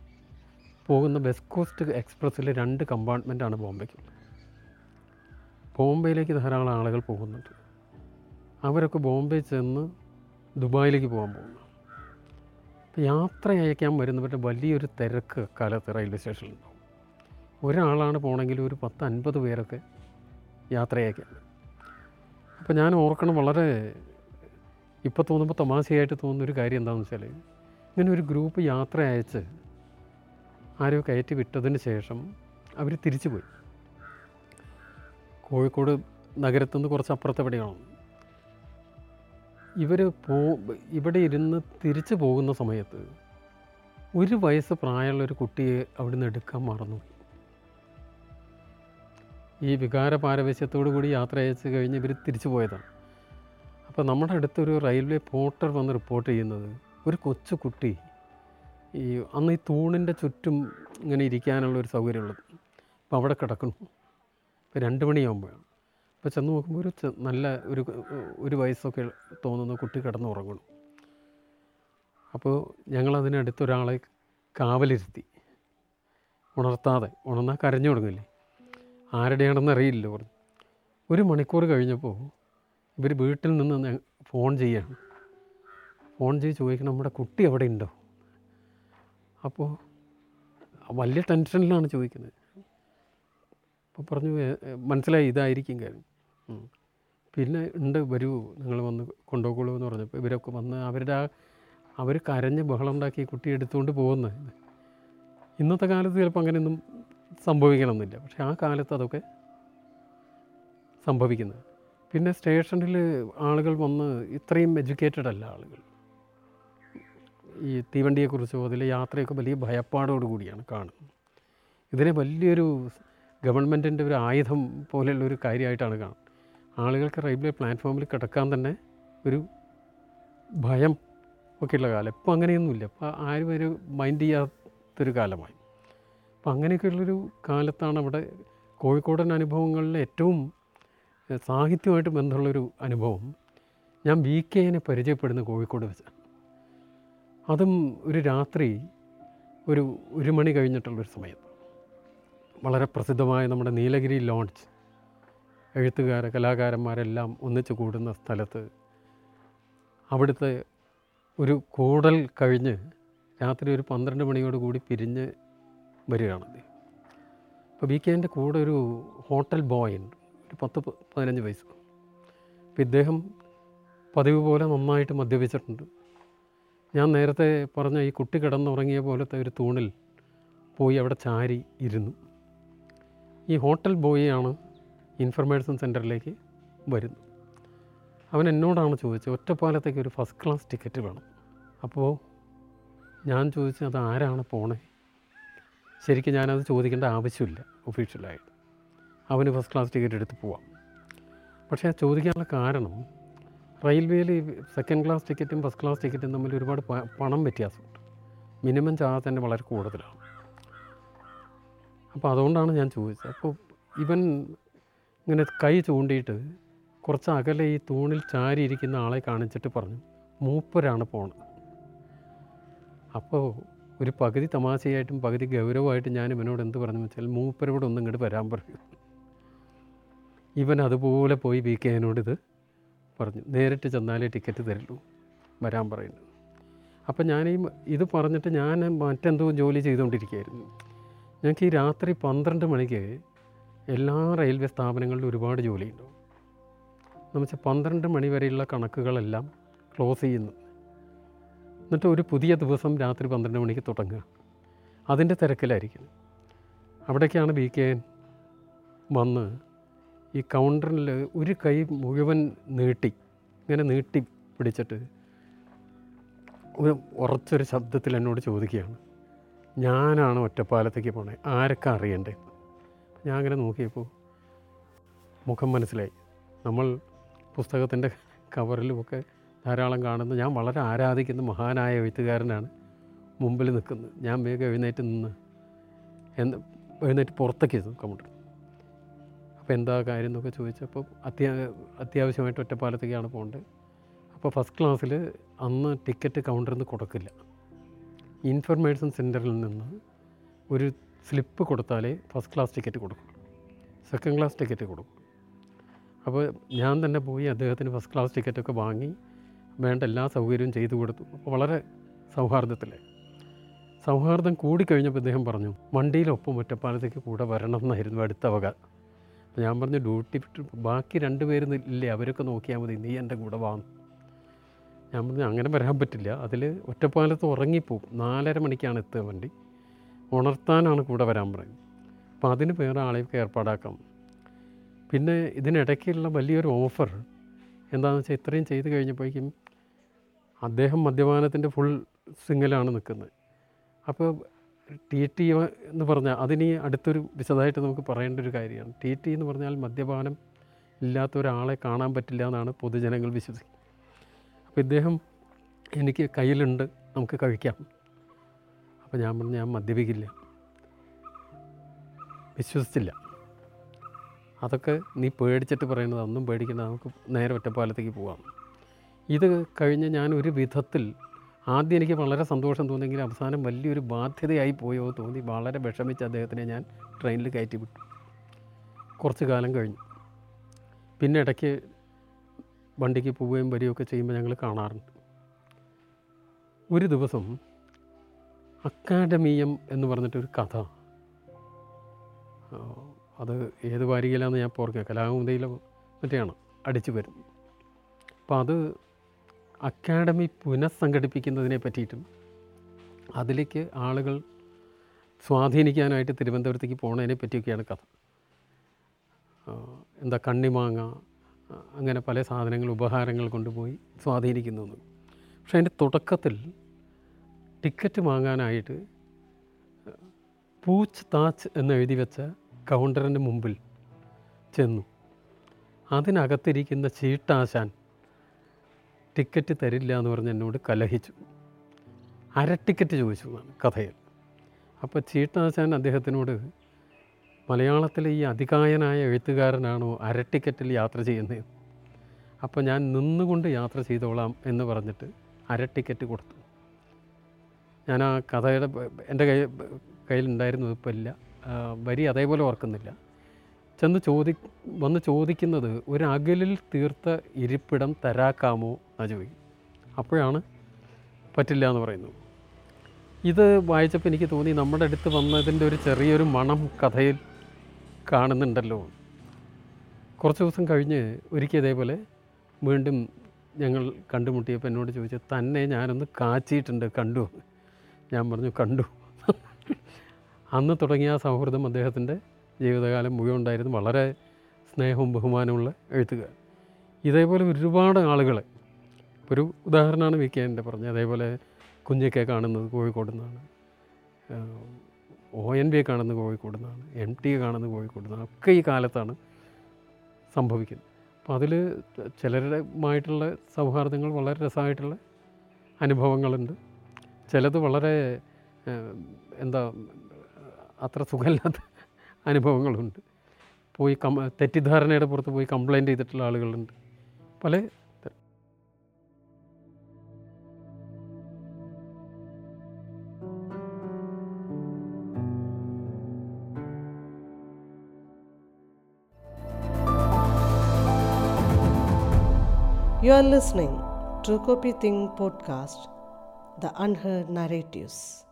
പോകുന്ന വെസ്റ്റ് കോസ്റ്റ് എക്സ്പ്രസ്സിലെ രണ്ട് കമ്പാർട്ട്മെന്റാണ് ബോംബെക്ക് ബോംബെയിലേക്ക് ധാരാളം ആളുകൾ പോകുന്നുണ്ട്. അവരൊക്കെ ബോംബെ ചെന്ന് ദുബായിലേക്ക് പോകാൻ പോകുന്നു. യാത്ര അയക്കാൻ വരുന്നവരുടെ വലിയൊരു തിരക്ക് കാലത്ത് റെയിൽവേ സ്റ്റേഷനിലുണ്ടാവും. ഒരാളാണ് പോകണമെങ്കിൽ ഒരു പത്ത് അൻപത് പേരൊക്കെ യാത്ര അയക്കാൻ അപ്പോൾ ഞാൻ ഓർക്കണം വളരെ ഇപ്പോൾ തോന്നുമ്പോൾ തമാശയായിട്ട് തോന്നുന്ന ഒരു കാര്യം എന്താണെന്ന് വെച്ചാൽ ഇങ്ങനെ ഒരു ഗ്രൂപ്പ് യാത്ര അയച്ച് ആരോ കയറ്റി വിട്ടതിന് ശേഷം അവർ തിരിച്ചു പോയി കോഴിക്കോട് നഗരത്തുനിന്ന് കുറച്ച് അപ്പുറത്തെവിടെയാണ് ഇവർ പോ ഇവിടെ ഇരുന്ന് തിരിച്ചു പോകുന്ന സമയത്ത് ഒരു വയസ്സ് പ്രായമുള്ള ഒരു കുട്ടിയെ അവിടുന്ന് എടുക്കാൻ മറന്നു. ഈ വികാര പാരവശ്യത്തോടു കൂടി യാത്ര അയച്ചു കഴിഞ്ഞ് ഇവർ തിരിച്ചു പോയതാണ്. അപ്പോൾ നമ്മുടെ അടുത്തൊരു റെയിൽവേ പോർട്ടർ വന്ന് റിപ്പോർട്ട് ചെയ്യുന്നത് ഒരു കൊച്ചു കുട്ടി ഈ അന്ന് ഈ തൂണിന്റെ ചുറ്റും ഇങ്ങനെ ഇരിക്കാനുള്ള ഒരു സൗകര്യമുള്ളത്. അപ്പോൾ അവിടെ കിടക്കണം ഇപ്പോൾ രണ്ട് മണിയാകുമ്പോഴാണ് അപ്പോൾ ചെന്ന് നോക്കുമ്പോൾ ഒരു നല്ല ഒരു ഒരു വയസ്സൊക്കെ തോന്നുന്ന കുട്ടി കിടന്ന് ഉറങ്ങണം അപ്പോൾ ഞങ്ങളതിനടുത്തൊരാളെ കാവലിരുത്തി. ഉണർത്താതെ ഉണർന്നാൽ കരഞ്ഞു തുടങ്ങില്ലേ ആരുടെയാണെന്ന് അറിയില്ല പറഞ്ഞു. ഒരു മണിക്കൂർ കഴിഞ്ഞപ്പോൾ ഇവർ വീട്ടിൽ നിന്ന് ഫോൺ ചെയ്യാണ്. ഫോൺ ചെയ്ത് ചോദിക്കണം നമ്മുടെ കുട്ടി അവിടെ ഉണ്ടോ? അപ്പോൾ വലിയ ടെൻഷനിലാണ് ചോദിക്കുന്നത്. അപ്പോൾ പറഞ്ഞു "ഏ, ഏ, മനസ്സിലായി ഇതായിരിക്കും കാര്യം. പിന്നെ ഉണ്ട് വരൂ നിങ്ങൾ വന്ന് കൊണ്ടുപോകുള്ളൂ എന്ന് പറഞ്ഞപ്പോൾ ഇവരൊക്കെ വന്ന് അവരുടെ ആ അവർ കരഞ്ഞ് ബഹളം ഉണ്ടാക്കി കുട്ടി എടുത്തുകൊണ്ട് പോകുന്നത് ഇന്നത്തെ കാലത്ത് ചിലപ്പോൾ അങ്ങനെയൊന്നും സംഭവിക്കണമെന്നില്ല. പക്ഷേ ആ കാലത്ത് അതൊക്കെ സംഭവിക്കുന്നത് പിന്നെ സ്റ്റേഷനിൽ ആളുകൾ വന്ന് ഇത്രയും എഡ്യൂക്കേറ്റഡ് അല്ല ആളുകൾ. ഈ തീവണ്ടിയെക്കുറിച്ചോ അതിലെ യാത്രയൊക്കെ വലിയ ഭയപ്പാടോട് കൂടിയാണ് കാണുന്നത്. ഇതിനെ വലിയൊരു ഗവൺമെന്റിന്റെ ഒരു ആയുധം പോലെയുള്ള ഒരു കാര്യമായിട്ടാണ് കാണുന്നത്. ആളുകൾക്ക് റെയിൽവേ പ്ലാറ്റ്ഫോമിൽ കിടക്കാൻ തന്നെ ഒരു ഭയം ഒക്കെയുള്ള കാലം. ഇപ്പോൾ അങ്ങനെയൊന്നുമില്ല. ഇപ്പോൾ ആരും ഒരു മൈൻഡ് ചെയ്യാത്തൊരു കാലമായി. അപ്പം അങ്ങനെയൊക്കെയുള്ളൊരു കാലത്താണ് അവിടെ കോഴിക്കോടൻ അനുഭവങ്ങളിൽ ഏറ്റവും സാഹിത്യമായിട്ട് ബന്ധമുള്ളൊരു അനുഭവം. ഞാൻ വി കെനെ പരിചയപ്പെടുന്ന കോഴിക്കോട് വെച്ചാണ് അതും ഒരു രാത്രി ഒരു ഒരു മണി കഴിഞ്ഞിട്ടുള്ളൊരു സമയത്ത് വളരെ പ്രസിദ്ധമായ നമ്മുടെ നീലഗിരി ലോഡ്ജ്. എഴുത്തുകാർ കലാകാരന്മാരെല്ലാം ഒന്നിച്ചു കൂടുന്ന സ്ഥലത്ത് അവിടുത്തെ ഒരു കൂടൽ കഴിഞ്ഞ് രാത്രി ഒരു പന്ത്രണ്ട് മണിയോട് കൂടി പിരിഞ്ഞ് വരികയാണ് അപ്പോൾ വി കെന്റെ കൂടെ ഒരു ഹോട്ടൽ ബോയ് ഉണ്ട് ഒരു പത്ത് പതിനഞ്ച് വയസ്സ്. അപ്പോൾ ഇദ്ദേഹം പതിവ് പോലെ നന്നായിട്ട് മദ്യപിച്ചിട്ടുണ്ട്. ഞാൻ നേരത്തെ പറഞ്ഞ ഈ കുട്ടി കിടന്നുറങ്ങിയ പോലത്തെ ഒരു തൂണിൽ പോയി അവിടെ ചാരി ഇരുന്നു. ഈ ഹോട്ടൽ ബോയിയാണ് ഇൻഫർമേഷൻ സെന്ററിലേക്ക് വരുന്നു. അവൻ എന്നോടാണ് ചോദിച്ചത് ഒറ്റപ്പാലത്തേക്ക് ഒരു ഫസ്റ്റ് ക്ലാസ് ടിക്കറ്റ് വേണം. അപ്പോൾ ഞാൻ ചോദിച്ചു അത് ആരാണ് പോണേ? ശരിക്കും ഞാനത് ചോദിക്കേണ്ട ആവശ്യമില്ല ഒഫീഷ്യലായിട്ട് അവന് ഫസ്റ്റ് ക്ലാസ് ടിക്കറ്റ് എടുത്ത് പോവാം. പക്ഷേ ചോദിക്കാനുള്ള കാരണം റെയിൽവേയിൽ സെക്കൻഡ് ക്ലാസ് ടിക്കറ്റും ഫസ്റ്റ് ക്ലാസ് ടിക്കറ്റും തമ്മിൽ ഒരുപാട് പണം വ്യത്യാസമുണ്ട്. മിനിമം ചാർജ് തന്നെ വളരെ കൂടുതലാണ്. അപ്പോൾ അതുകൊണ്ടാണ് ഞാൻ ചോദിച്ചത്. അപ്പോൾ ഇവൻ ഇങ്ങനെ കൈ ചൂണ്ടിയിട്ട് കുറച്ച് അകലെ ഈ തൂണിൽ ചാരിയിരിക്കുന്ന ആളെ കാണിച്ചിട്ട് പറഞ്ഞു മൂപ്പരാണ് പോണത്. അപ്പോൾ ഒരു പകുതി തമാശയായിട്ടും പകുതി ഗൗരവമായിട്ടും ഞാൻ ഇവനോട് എന്ത് പറഞ്ഞു വെച്ചാൽ മൂപ്പരോട് ഒന്നും ഇങ്ങോട്ട് വരാൻ പറയൂ. ഇവൻ അതുപോലെ പോയി വി കെ ഇത് പറഞ്ഞു നേരിട്ട് ചെന്നാലേ ടിക്കറ്റ് തരുള്ളൂ വരാൻ പറയുന്നു. അപ്പം ഞാൻ ഈ ഇത് പറഞ്ഞിട്ട് ഞാൻ മറ്റെന്തോ ജോലി ചെയ്തുകൊണ്ടിരിക്കുകയായിരുന്നു. ഞങ്ങൾക്ക് ഈ രാത്രി പന്ത്രണ്ട് മണിക്ക് എല്ലാ റെയിൽവേ സ്ഥാപനങ്ങളിലും ഒരുപാട് ജോലിയുണ്ട്. എന്ന് വെച്ചാൽ പന്ത്രണ്ട് മണി വരെയുള്ള കണക്കുകളെല്ലാം ക്ലോസ് ചെയ്യുന്നു. എന്നിട്ട് ഒരു പുതിയ ദിവസം രാത്രി പന്ത്രണ്ട് മണിക്ക് തുടങ്ങുക. അതിന്റെ തിരക്കിലായിരിക്കും. അവിടേക്കാണ് ബി കെ വന്ന് ഈ കൗണ്ടറിൽ ഒരു കൈ മുഴുവൻ നീട്ടി ഇങ്ങനെ നീട്ടി പിടിച്ചിട്ട് ഒരു ഉറച്ചൊരു ശബ്ദത്തിൽ എന്നോട് ചോദിക്കുകയാണ് ഞാനാണ് ഒറ്റപ്പാലത്തേക്ക് പോണേ ആരൊക്കെ അറിയണ്ടേ? ഞാൻ അങ്ങനെ നോക്കിയപ്പോൾ മുഖം മനസ്സിലായി. നമ്മൾ പുസ്തകത്തിന്റെ കവറിലുമൊക്കെ ധാരാളം കാണുന്ന ഞാൻ വളരെ ആരാധിക്കുന്ന മഹാനായ എഴുത്തുകാരനാണ് മുമ്പിൽ നിൽക്കുന്നത്. ഞാൻ വേഗം എഴുന്നേറ്റ് നിന്ന് എന്ന് എഴുന്നേറ്റ് പുറത്തേക്ക് ഇരുന്നു കമ്പ്യൂട്ടർ അപ്പോൾ എന്താ കാര്യം എന്നൊക്കെ ചോദിച്ചപ്പോൾ അത്യാ അത്യാവശ്യമായിട്ട് ഒറ്റപ്പാലത്തേക്കാണ് പോകേണ്ടത്. അപ്പോൾ ഫസ്റ്റ് ക്ലാസ്സിൽ അന്ന് ടിക്കറ്റ് കൗണ്ടറിൽ നിന്ന് കൊടുക്കില്ല. ഇൻഫർമേഷൻ സെന്ററിൽ നിന്ന് ഒരു സ്ലിപ്പ് കൊടുത്താലേ ഫസ്റ്റ് ക്ലാസ് ടിക്കറ്റ് കൊടുക്കും. സെക്കൻഡ് ക്ലാസ് ടിക്കറ്റ് കൊടുക്കും. അപ്പോൾ ഞാൻ തന്നെ പോയി അദ്ദേഹത്തിന് ഫസ്റ്റ് ക്ലാസ് ടിക്കറ്റൊക്കെ വാങ്ങി വേണ്ട എല്ലാ സൗകര്യവും ചെയ്തു കൊടുത്തു. അപ്പോൾ വളരെ സൗഹാർദ്ദത്തിലെ. സൗഹാർദ്ദം കൂടിക്കഴിഞ്ഞപ്പോൾ ഇദ്ദേഹം പറഞ്ഞു വണ്ടിയിലൊപ്പം ഒറ്റപ്പാലത്തേക്ക് കൂടെ വരണം എന്നായിരുന്നു അടുത്ത വക അപ്പോൾ ഞാൻ പറഞ്ഞു ഡ്യൂട്ടി വിട്ട് ബാക്കി രണ്ട് പേരും ഇല്ലേ അവരൊക്കെ നോക്കിയാൽ മതി നീ എന്റെ കൂടെ വാങ്ങും ഞാൻ പറഞ്ഞു അങ്ങനെ വരാൻ പറ്റില്ല. അതിൽ ഒറ്റപ്പാലത്ത് ഉറങ്ങിപ്പോവും നാലര മണിക്കാണ് എത്തുക വണ്ടി. ഉണർത്താനാണ് കൂടെ വരാൻ പറയുന്നത്. അപ്പോൾ അതിന് വേറെ ആളെയൊക്കെ ഏർപ്പാടാക്കാം. പിന്നെ ഇതിനിടയ്ക്കുള്ള വലിയൊരു ഓഫർ എന്താണെന്ന് വെച്ചാൽ ഇത്രയും ചെയ്ത് കഴിഞ്ഞപ്പോഴേക്കും അദ്ദേഹം മദ്യപാനത്തിന്റെ ഫുൾ സിംഗലാണ് നിൽക്കുന്നത്. അപ്പോൾ ടി ടി എന്ന് പറഞ്ഞാൽ അതിനി അടുത്തൊരു വിശദമായിട്ട് നമുക്ക് പറയേണ്ട ഒരു കാര്യമാണ്. ടി ടി എന്ന് പറഞ്ഞാൽ മദ്യപാനം ഇല്ലാത്ത ഒരാളെ കാണാൻ പറ്റില്ല എന്നാണ് പൊതുജനങ്ങൾ വിശ്വസിക്കുന്നത്. അപ്പോൾ ഇദ്ദേഹം എനിക്ക് കയ്യിലുണ്ട് നമുക്ക് കഴിക്കാം. അപ്പോൾ ഞാൻ പറഞ്ഞു ഞാൻ മദ്യപിക്കില്ല. വിശ്വസിച്ചില്ല. അതൊക്കെ നീ പേടിച്ചിട്ട് പറയുന്നത് ഒന്നും പേടിക്കണ്ട നമുക്ക് നേരെ ഒറ്റപ്പാലത്തേക്ക് പോകാം ഇത് കഴിഞ്ഞ് ഞാൻ ഒരു വിധത്തിൽ ആദ്യം എനിക്ക് വളരെ സന്തോഷം തോന്നിയെങ്കിൽ അവസാനം വലിയൊരു ബാധ്യതയായി പോയോ തോന്നി. വളരെ വിഷമിച്ച് അദ്ദേഹത്തിനെ ഞാൻ ട്രെയിനിൽ കയറ്റി വിട്ടു കുറച്ച് കാലം കഴിഞ്ഞു. പിന്നെ ഇടയ്ക്ക് വണ്ടിക്ക് പോവുകയും വരികയൊക്കെ ചെയ്യുമ്പോൾ ഞങ്ങൾ കാണാറുണ്ട്. ഒരു ദിവസം അക്കാഡമീയം എന്ന് പറഞ്ഞിട്ടൊരു കഥ. അത് ഏത് വാരികയിലാന്ന് ഞാൻ പോർക്കുക കലാകുമുദയിലോ മറ്റെയാണ്. അടിച്ചു വരും. അപ്പോൾ അത് അക്കാഡമി പുനഃസംഘടിപ്പിക്കുന്നതിനെ പറ്റിയിട്ടും അതിലേക്ക് ആളുകൾ സ്വാധീനിക്കാനായിട്ട് തിരുവനന്തപുരത്തേക്ക് പോകുന്നതിനെ പറ്റിയൊക്കെയാണ് കഥ. എന്താ കണ്ണിമാങ്ങ അങ്ങനെ പല സാധനങ്ങൾ ഉപഹാരങ്ങൾ കൊണ്ടുപോയി സ്വാധീനിക്കുന്നു പക്ഷേ അതിന്റെ തുടക്കത്തിൽ ടിക്കറ്റ് വാങ്ങാനായിട്ട് പൂച്ച് താച്ച് എന്ന് എഴുതി വെച്ച കൗണ്ടറിന്റെ മുമ്പിൽ ചെന്നു. അതിനകത്തിരിക്കുന്ന ചീട്ടാശാൻ ടിക്കറ്റ് തരില്ല എന്ന് പറഞ്ഞ് എന്നോട് കലഹിച്ചു. അര ടിക്കറ്റ് ചോദിച്ചു എന്നാണ് കഥയിൽ. അപ്പോൾ ചീട്ടാശാൻ അദ്ദേഹത്തിനോട് മലയാളത്തിലെ ഈ അധികായനായ എഴുത്തുകാരനാണോ അര ടിക്കറ്റിൽ യാത്ര ചെയ്യുന്നത്? അപ്പോൾ ഞാൻ നിന്നുകൊണ്ട് യാത്ര ചെയ്തോളാം എന്ന് പറഞ്ഞിട്ട് അര ടിക്കറ്റ് കൊടുത്തു. ഞാൻ ആ കഥയുടെ എന്റെ കൈ കയ്യിലുണ്ടായിരുന്നു ഇപ്പോൾ ഇല്ല. വരി അതേപോലെ ഓർക്കുന്നില്ല. ചെന്ന് ചോദി വന്ന് ചോദിക്കുന്നത് ഒരു അകലിൽ തീർത്ത ഇരിപ്പിടം തരാക്കാമോ എന്ന് ചോദിക്കും. അപ്പോഴാണ് പറ്റില്ല എന്ന് പറയുന്നു ഇത് വായിച്ചപ്പോൾ എനിക്ക് തോന്നി നമ്മുടെ അടുത്ത് വന്നതിന്റെ ഒരു ചെറിയൊരു മണം കഥയിൽ കാണുന്നുണ്ടല്ലോ. കുറച്ച് ദിവസം കഴിഞ്ഞ് ഒരിക്കൽ ഇതേപോലെ വീണ്ടും ഞങ്ങൾ കണ്ടുമുട്ടിയപ്പോൾ എന്നോട് ചോദിച്ചു തന്നെ ഞാനൊന്ന് കാച്ചിയിട്ടുണ്ട് കണ്ടു? ഞാൻ പറഞ്ഞു കണ്ടു. അന്ന് തുടങ്ങിയ ആ സൗഹൃദം അദ്ദേഹത്തിന്റെ ജീവിതകാലം മുഴുവൻ ഉണ്ടായിരുന്നു. വളരെ സ്നേഹവും ബഹുമാനമുള്ള എഴുത്തുകാർ ഇതേപോലെ ഒരുപാട് ആളുകൾ ഒരു ഉദാഹരണമാണ് വി കെ എന്റെ പറഞ്ഞത്. അതേപോലെ കുഞ്ഞൊക്കെ കാണുന്നത് കോഴിക്കോട് നിന്നാണ്. ഒ എൻ ബിയെ കാണുന്നത് കോഴിക്കോട് നിന്നാണ്. എം ടിയെ കാണുന്നത് കോഴിക്കോട് നിന്നാണ്. ഒക്കെ ഈ കാലത്താണ് സംഭവിക്കുന്നത്. അപ്പോൾ അതിൽ ചിലരുമായിട്ടുള്ള സൗഹാർദ്ദങ്ങൾ വളരെ രസമായിട്ടുള്ള അനുഭവങ്ങളുണ്ട്. ചിലത് വളരെ എന്താ അത്ര സുഖമില്ലാത്ത അനുഭവങ്ങളുണ്ട്. പോയി കം തെറ്റിദ്ധാരണയുടെ പുറത്ത് പോയി കംപ്ലൈന്റ് ചെയ്തിട്ടുള്ള ആളുകളുണ്ട്. പല you You are listening copy Copy podcast the unheard narratives.